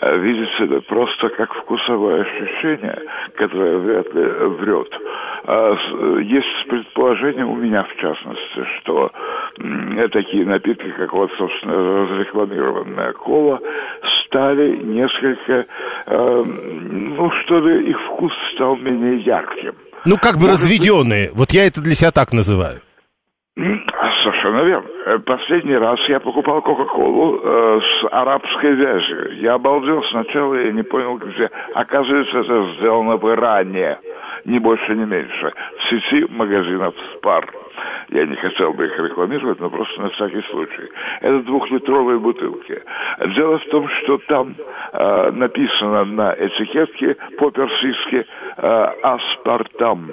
Э, видите, это просто как вкусовое ощущение, которое вряд ли врет. А есть предположение у меня, в частности, что такие напитки, как вот, собственно, разрекламированная кола, стали несколько, э, ну, что ли, их вкус стал менее ярким. Ну, как бы Может разведенные. Быть... Вот я это для себя так называю. Совершенно верно. Э, последний раз я покупал Кока-Колу э, с арабской вязью. Я обалдел сначала, я не понял, где. Оказывается, это сделано в Иране, ни больше, ни меньше, в сети магазинов «Спар». Я не хотел бы их рекламировать, но просто на всякий случай. Это двухлитровые бутылки. Дело в том, что там э, написано на этикетке по-персидски э, «Аспартам».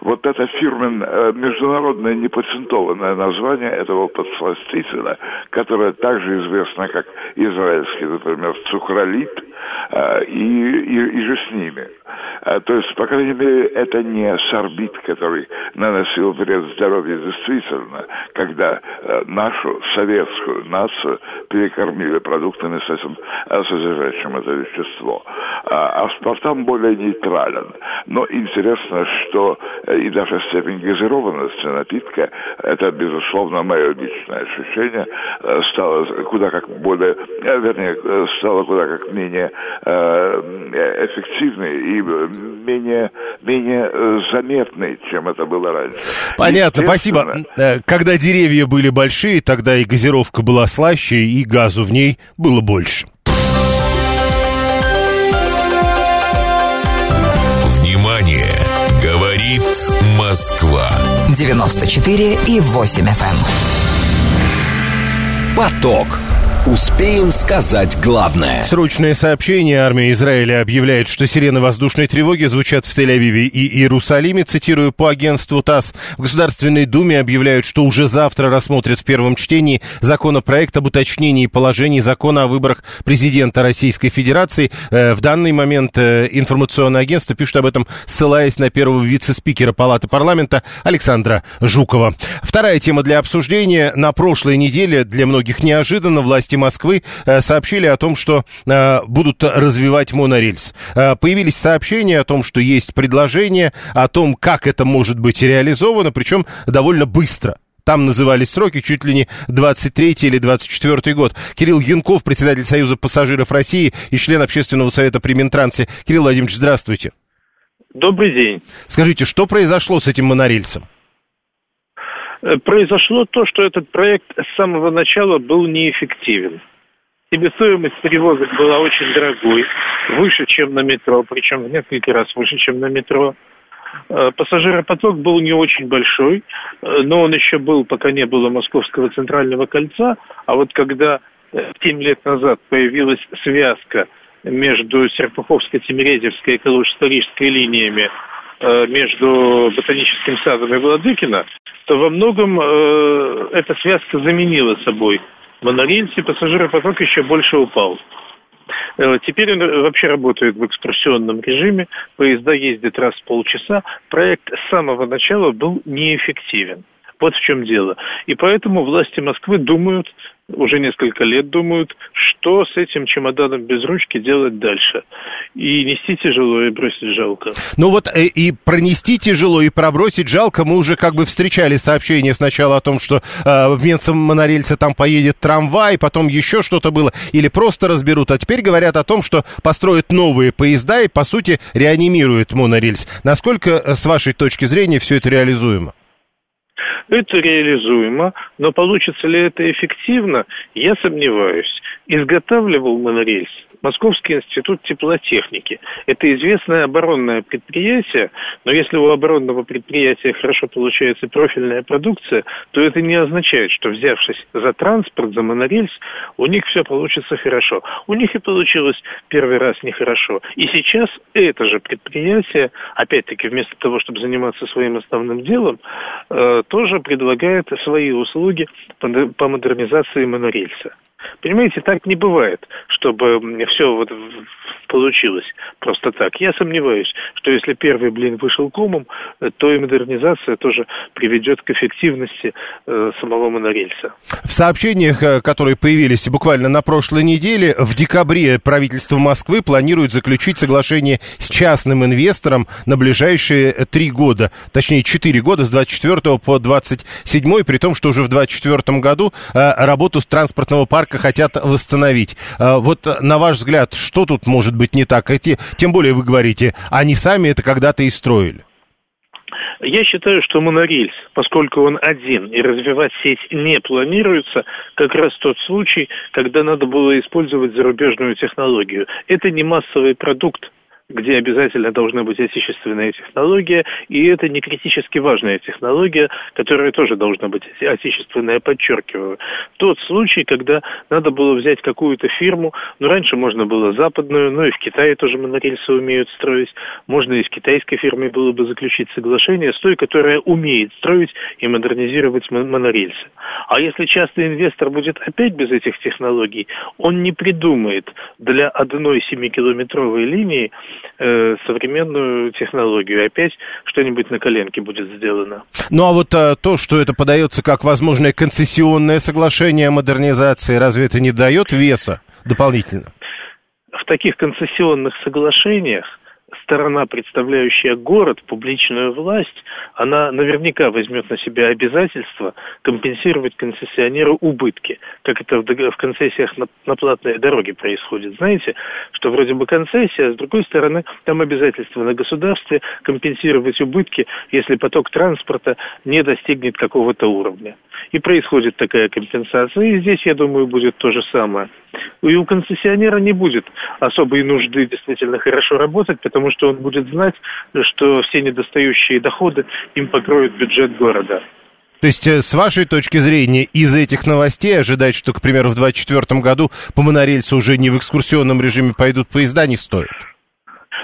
Вот это фирмен, э, международное непатентованное название этого подсластителя, которое также известно как израильский, например, цукролит, э, и, и, и же с ними. Э, то есть, по крайней мере, это не сорбит, который наносил вред здоровью действительно, когда нашу советскую нацию перекормили продуктами с этим содержащим это вещество. А аспартам более нейтрален. Но интересно, что и даже степень газированности напитка, это, безусловно, мое личное ощущение, э, стало куда как более, э, вернее, э, стало куда как менее эффективной и менее, менее заметной, чем это было раньше. Понятно, спасибо. Когда деревья были большие, тогда и газировка была слаще, и газу в ней было больше. Москва. 94 и 8 FM. Эм. Поток. Успеем сказать главное. Срочное сообщение. Армия Израиля объявляет, что сирены воздушной тревоги звучат в Тель-Авиве и Иерусалиме. Цитирую по агентству ТАСС. В Государственной Думе объявляют, что уже завтра рассмотрят в первом чтении законопроект об уточнении положений закона о выборах президента Российской Федерации. Э, в данный момент э, информационное агентство пишет об этом, ссылаясь на первого вице-спикера Палаты парламента Александра Жукова. Вторая тема для обсуждения. На прошлой неделе для многих неожиданно власти Москвы э, сообщили о том, что э, будут развивать монорельс. Э, появились сообщения о том, что есть предложение, о том, как это может быть реализовано, причем довольно быстро. Там назывались сроки чуть ли не 23 или 24 год. Кирилл Янков, председатель Союза пассажиров России и член общественного совета при Минтрансе. Кирилл Владимирович, здравствуйте. Добрый день. Скажите, что произошло с этим монорельсом? Э, произошло то, что этот проект с самого начала был неэффективен. Себестоимость перевозок была очень дорогой, выше, чем на метро, причем в несколько раз выше, чем на метро. Э, пассажиропоток был не очень большой, э, но он еще был, пока не было Московского центрального кольца. А вот когда 7 лет назад появилась связка между Серпуховско-Тимирязевской и Калуж-Исторической линиями между Ботаническим садом и Владыкино, то во многом э, эта связка заменила собой монорельс, и пассажиропоток еще больше упал. Э, теперь он вообще работает в экскурсионном режиме, поезда ездят раз в полчаса. Проект с самого начала был неэффективен. Вот в чем дело. И поэтому власти Москвы думают, уже несколько лет думают, что с этим чемоданом без ручки делать дальше. И нести тяжело, и бросить жалко. Ну вот и, э, и пронести тяжело, и пробросить жалко. Мы уже как бы встречали сообщение сначала о том, что э, вместо монорельса там поедет трамвай, потом еще что-то было, или просто разберут. А теперь говорят о том, что построят новые поезда и, по сути, реанимируют монорельс. Насколько, э, с вашей точки зрения, все это реализуемо? Это реализуемо, но получится ли это эффективно, я сомневаюсь. Изготавливал монорельс Московский институт теплотехники. Это известное оборонное предприятие, но если у оборонного предприятия хорошо получается профильная продукция, то это не означает, что взявшись за транспорт, за монорельс, у них все получится хорошо. У них и получилось первый раз нехорошо. И сейчас это же предприятие, опять-таки, вместо того, чтобы заниматься своим основным делом, э, тоже предлагает свои услуги по модернизации монорельса. Понимаете, так не бывает, чтобы все вот получилось просто так. Я сомневаюсь, что если первый блин вышел комом, то и модернизация тоже приведет к эффективности э, самого монорельса. В сообщениях, э, которые появились буквально на прошлой неделе, в декабре правительство Москвы планирует заключить соглашение с частным инвестором на ближайшие три года, точнее четыре года, с 24 по 27, при том, что уже в 24 году э, работу с транспортного парка хотят восстановить. Э, вот на ваш взгляд, что тут может быть не так. Эти, тем более вы говорите, они сами это когда-то и строили. Я считаю, что монорельс, поскольку он один и развивать сеть не планируется, как раз тот случай, когда надо было использовать зарубежную технологию. Это не массовый продукт, где обязательно должна быть отечественная технология, и это не критически важная технология, которая тоже должна быть отечественная, подчеркиваю. Тот случай, когда надо было взять какую-то фирму, ну, раньше можно было западную, но и в Китае тоже монорельсы умеют строить, можно и с китайской фирмой было бы заключить соглашение с той, которая умеет строить и модернизировать монорельсы. А если частный инвестор будет опять без этих технологий, он не придумает для одной 7-километровой линии э, современную технологию. Опять что-нибудь на коленке будет сделано. Ну а вот а, то, что это подается как возможное концессионное соглашение о модернизации, разве это не дает веса дополнительно? В таких концессионных соглашениях сторона, представляющая город, публичную власть, она наверняка возьмет на себя обязательство компенсировать концессионеру убытки, как это в, концессиях на, на платные дороги происходит. Знаете, что вроде бы концессия, а с другой стороны, там обязательство на государстве компенсировать убытки, если поток транспорта не достигнет какого-то уровня. И происходит такая компенсация. И здесь, я думаю, будет то же самое. И у концессионера не будет особой нужды действительно хорошо работать, потому что он будет знать, что все недостающие доходы им покроют бюджет города. То есть, э, с вашей точки зрения, из этих новостей ожидать, что, к примеру, в 2024 году по монорельсу уже не в экскурсионном режиме пойдут поезда, не стоит?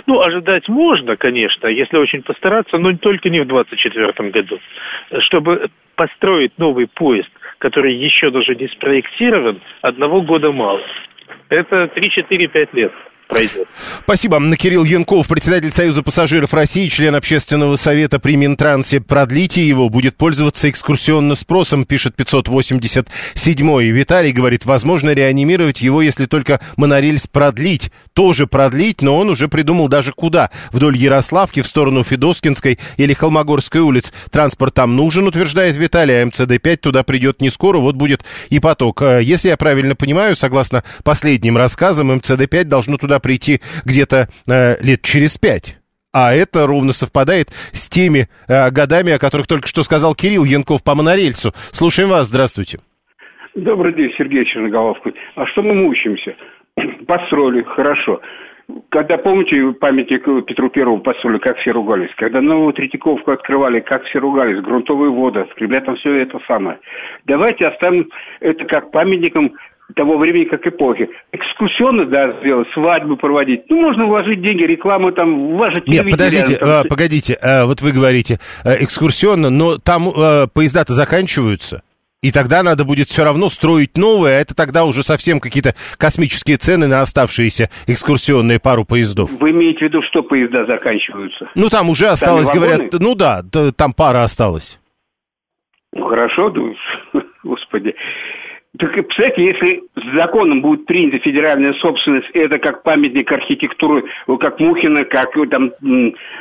Ну, ожидать можно, конечно, если очень постараться, но только не в 2024 году. Чтобы построить новый поезд, который еще даже не спроектирован, одного года мало. Это 3-4-5 лет пройдет. Спасибо. Кирилл Янков, председатель Союза пассажиров России, член общественного совета при Минтрансе. Продлите его, будет пользоваться экскурсионным спросом, пишет 587-й. Виталий говорит, возможно реанимировать его, если только монорельс продлить. Тоже продлить, но он уже придумал даже куда. Вдоль Ярославки, в сторону Федоскинской или Холмогорской улиц. Транспорт там нужен, утверждает Виталий, а МЦД-5 туда придет не скоро, вот будет и поток. Э, если я правильно понимаю, согласно последним рассказам, МЦД-5 должно туда прийти где-то э, лет через пять. А это ровно совпадает с теми э, годами, о которых только что сказал Кирилл Янков по монорельсу. Слушаем вас, здравствуйте. Добрый день, Сергей Черноголовский. А что мы мучаемся? Построили, хорошо. Когда, помните, памятник Петру Первому построили, как все ругались? Когда новую Третьяковку открывали, как все ругались, грунтовые воды, ребятам все это самое. Давайте оставим это как памятником того времени, как эпохи. Экскурсионно, да, сделать, свадьбу проводить. Ну, можно вложить деньги, рекламу там, вложить Нет, подождите, там... э, погодите, э, вот вы говорите, э, экскурсионно, но там поезда-то заканчиваются. И тогда надо будет все равно строить новое, а это тогда уже совсем какие-то космические цены на оставшиеся экскурсионные пару поездов. Вы имеете в виду, что поезда заканчиваются? Ну, там уже осталось, говорят, ну да, там пара осталась. Ну, хорошо, ну, господи. Так, представляете, если с законом будет принята федеральная собственность, это как памятник архитектуры, как Мухина, как там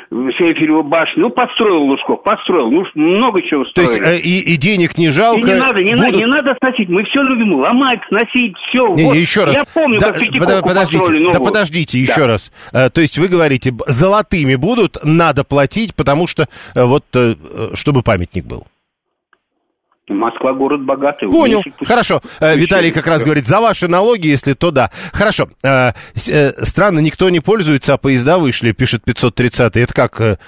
Сейфелева башня, ну, построил Лужков, построил, ну, много чего строили. То есть э, и, и денег не жалко? И не надо, не, будут... надо, не надо сносить, мы все любим, ломать, сносить, все. Не, вот. еще раз. Я помню, да, как подождите, построили Да подождите, еще да. раз. А, то есть вы говорите, золотыми будут, надо платить, потому что э, вот, чтобы памятник был. Москва город богатый. Понял. Уменьшить, Хорошо. Пусть... Виталий как раз говорит, за ваши налоги, если то да. Хорошо. Странно, никто не пользуется, а поезда вышли, пишет 530 Это как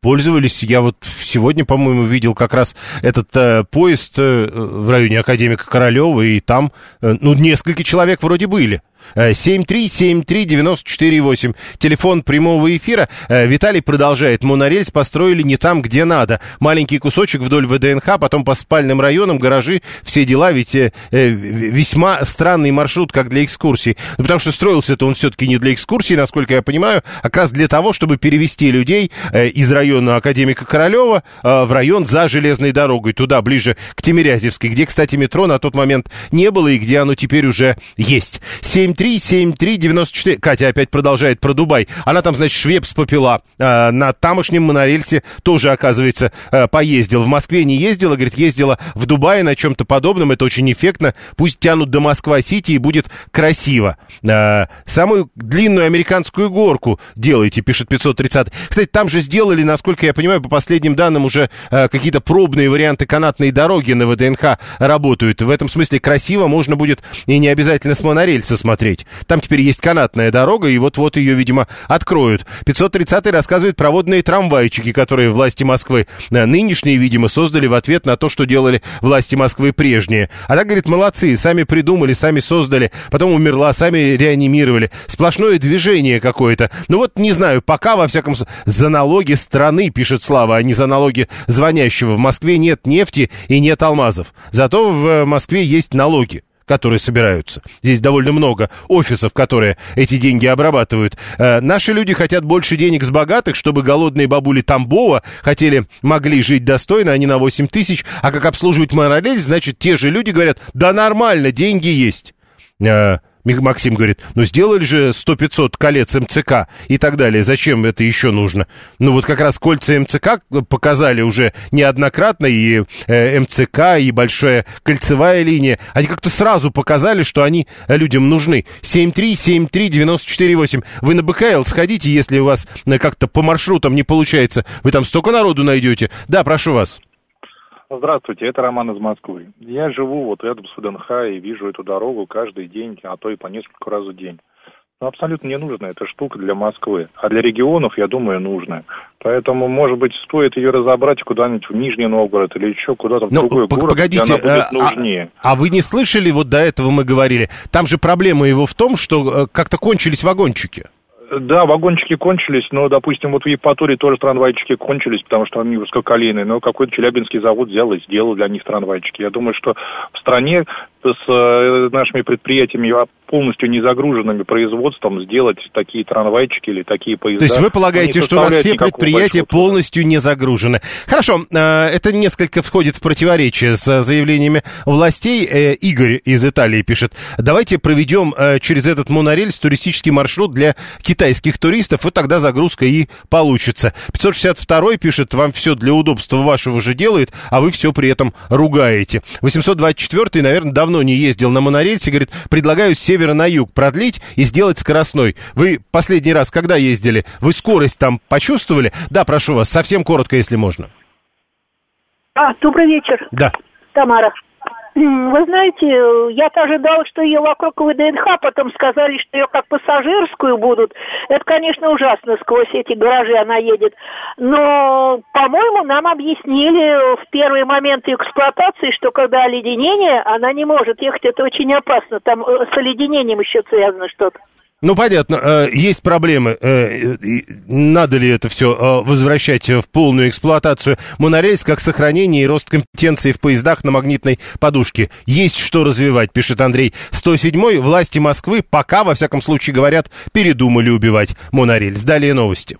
пользовались. Я вот сегодня, по-моему, видел как раз этот э, поезд э, в районе Академика Королева, и там, э, ну, несколько человек вроде были. 7373948. Телефон прямого эфира. Виталий продолжает. Монорельс построили не там, где надо. Маленький кусочек вдоль ВДНХ, потом по спальным районам, гаражи, все дела. Ведь э, весьма странный маршрут, как для экскурсий. Ну, потому что строился-то он все-таки не для экскурсий, насколько я понимаю, а как раз для того, чтобы перевести людей э, из района Академика Королева э, в район за железной дорогой, туда, ближе к Тимирязевской, где, кстати, метро на тот момент не было и где оно теперь уже есть. 7 7373948. Катя опять продолжает про Дубай. Она там, значит, Швепс попила. Э, на тамошнем монорельсе тоже, оказывается, э, поездил. В Москве не ездила, говорит, ездила в Дубае на чем-то подобном. Это очень эффектно. Пусть тянут до Москва-Сити и будет красиво. Э, самую длинную американскую горку делайте, пишет 530. Кстати, там же сделали, насколько я понимаю, по последним данным уже э, какие-то пробные варианты канатной дороги на ВДНХ работают. В этом смысле красиво можно будет и не обязательно с монорельса смотреть смотреть. Там теперь есть канатная дорога, и вот-вот ее, видимо, откроют. 530-й рассказывает про водные трамвайчики, которые власти Москвы э, нынешние, видимо, создали в ответ на то, что делали власти Москвы прежние. Она говорит, молодцы, сами придумали, сами создали, потом умерла, сами реанимировали. Сплошное движение какое-то. Ну вот, не знаю, пока, во всяком случае, за налоги страны, пишет Слава, а не за налоги звонящего. В Москве нет нефти и нет алмазов. Зато в Москве есть налоги которые собираются. Здесь довольно много офисов, которые эти деньги обрабатывают. Э, наши люди хотят больше денег с богатых, чтобы голодные бабули Тамбова хотели, могли жить достойно, а не на 8 тысяч. А как обслуживать монорель, значит, те же люди говорят, да нормально, деньги есть. Э, Максим говорит, ну сделали же 100-500 колец МЦК и так далее, зачем это еще нужно? Ну вот как раз кольца МЦК показали уже неоднократно, и э, МЦК, и большая кольцевая линия, они как-то сразу показали, что они людям нужны. 7373948. Вы на БКЛ сходите, если у вас э, как-то по маршрутам не получается, вы там столько народу найдете. Да, прошу вас. Здравствуйте, это Роман из Москвы. Я живу вот рядом с ВДНХ и вижу эту дорогу каждый день, а то и по несколько раз в день. Но абсолютно не нужна эта штука для Москвы. А для регионов, я думаю, нужная. Поэтому, может быть, стоит ее разобрать куда-нибудь в Нижний Новгород или еще куда-то в ну, другой город, погодите, где она будет а, нужнее. А, а вы не слышали, вот до этого мы говорили, там же проблема его в том, что э, как-то кончились вагончики. Да, вагончики кончились, но, допустим, вот в Евпатории тоже трамвайчики кончились, потому что они высококолейные, но какой-то челябинский завод взял и сделал для них трамвайчики. Я думаю, что в стране с э, нашими предприятиями полностью не загруженными производством сделать такие трамвайчики или такие поезда. То есть вы полагаете, что у нас все предприятия полностью не загружены? Хорошо, э, это несколько входит в противоречие с заявлениями властей. Э, Игорь из Италии пишет, давайте проведем через этот монорельс туристический маршрут для китайских туристов, и тогда загрузка и получится. 562 пишет, вам все для удобства вашего же делает, а вы все при этом ругаете. 824, наверное, давно давно не ездил на монорельсе, говорит, предлагаю с севера на юг продлить и сделать скоростной. Вы последний раз когда ездили? Вы скорость там почувствовали? Да, прошу вас, совсем коротко, если можно. А, добрый вечер. Да. Тамара. Вы знаете, я-то ожидала, что ее вокруг ВДНХ, потом сказали, что ее как пассажирскую будут. Это, конечно, ужасно, сквозь эти гаражи она едет. Но, по-моему, нам объяснили в первые моменты эксплуатации, что когда оледенение, она не может ехать, это очень опасно. Там э, с оледенением еще связано что-то. Ну, понятно, э, есть проблемы. Э, надо ли это все э, возвращать в полную эксплуатацию? Монорельс как сохранение и рост компетенции в поездах на магнитной подушке. Есть что развивать, пишет Андрей. 107-й. Власти Москвы пока, во всяком случае, говорят, передумали убивать монорельс. Далее новости.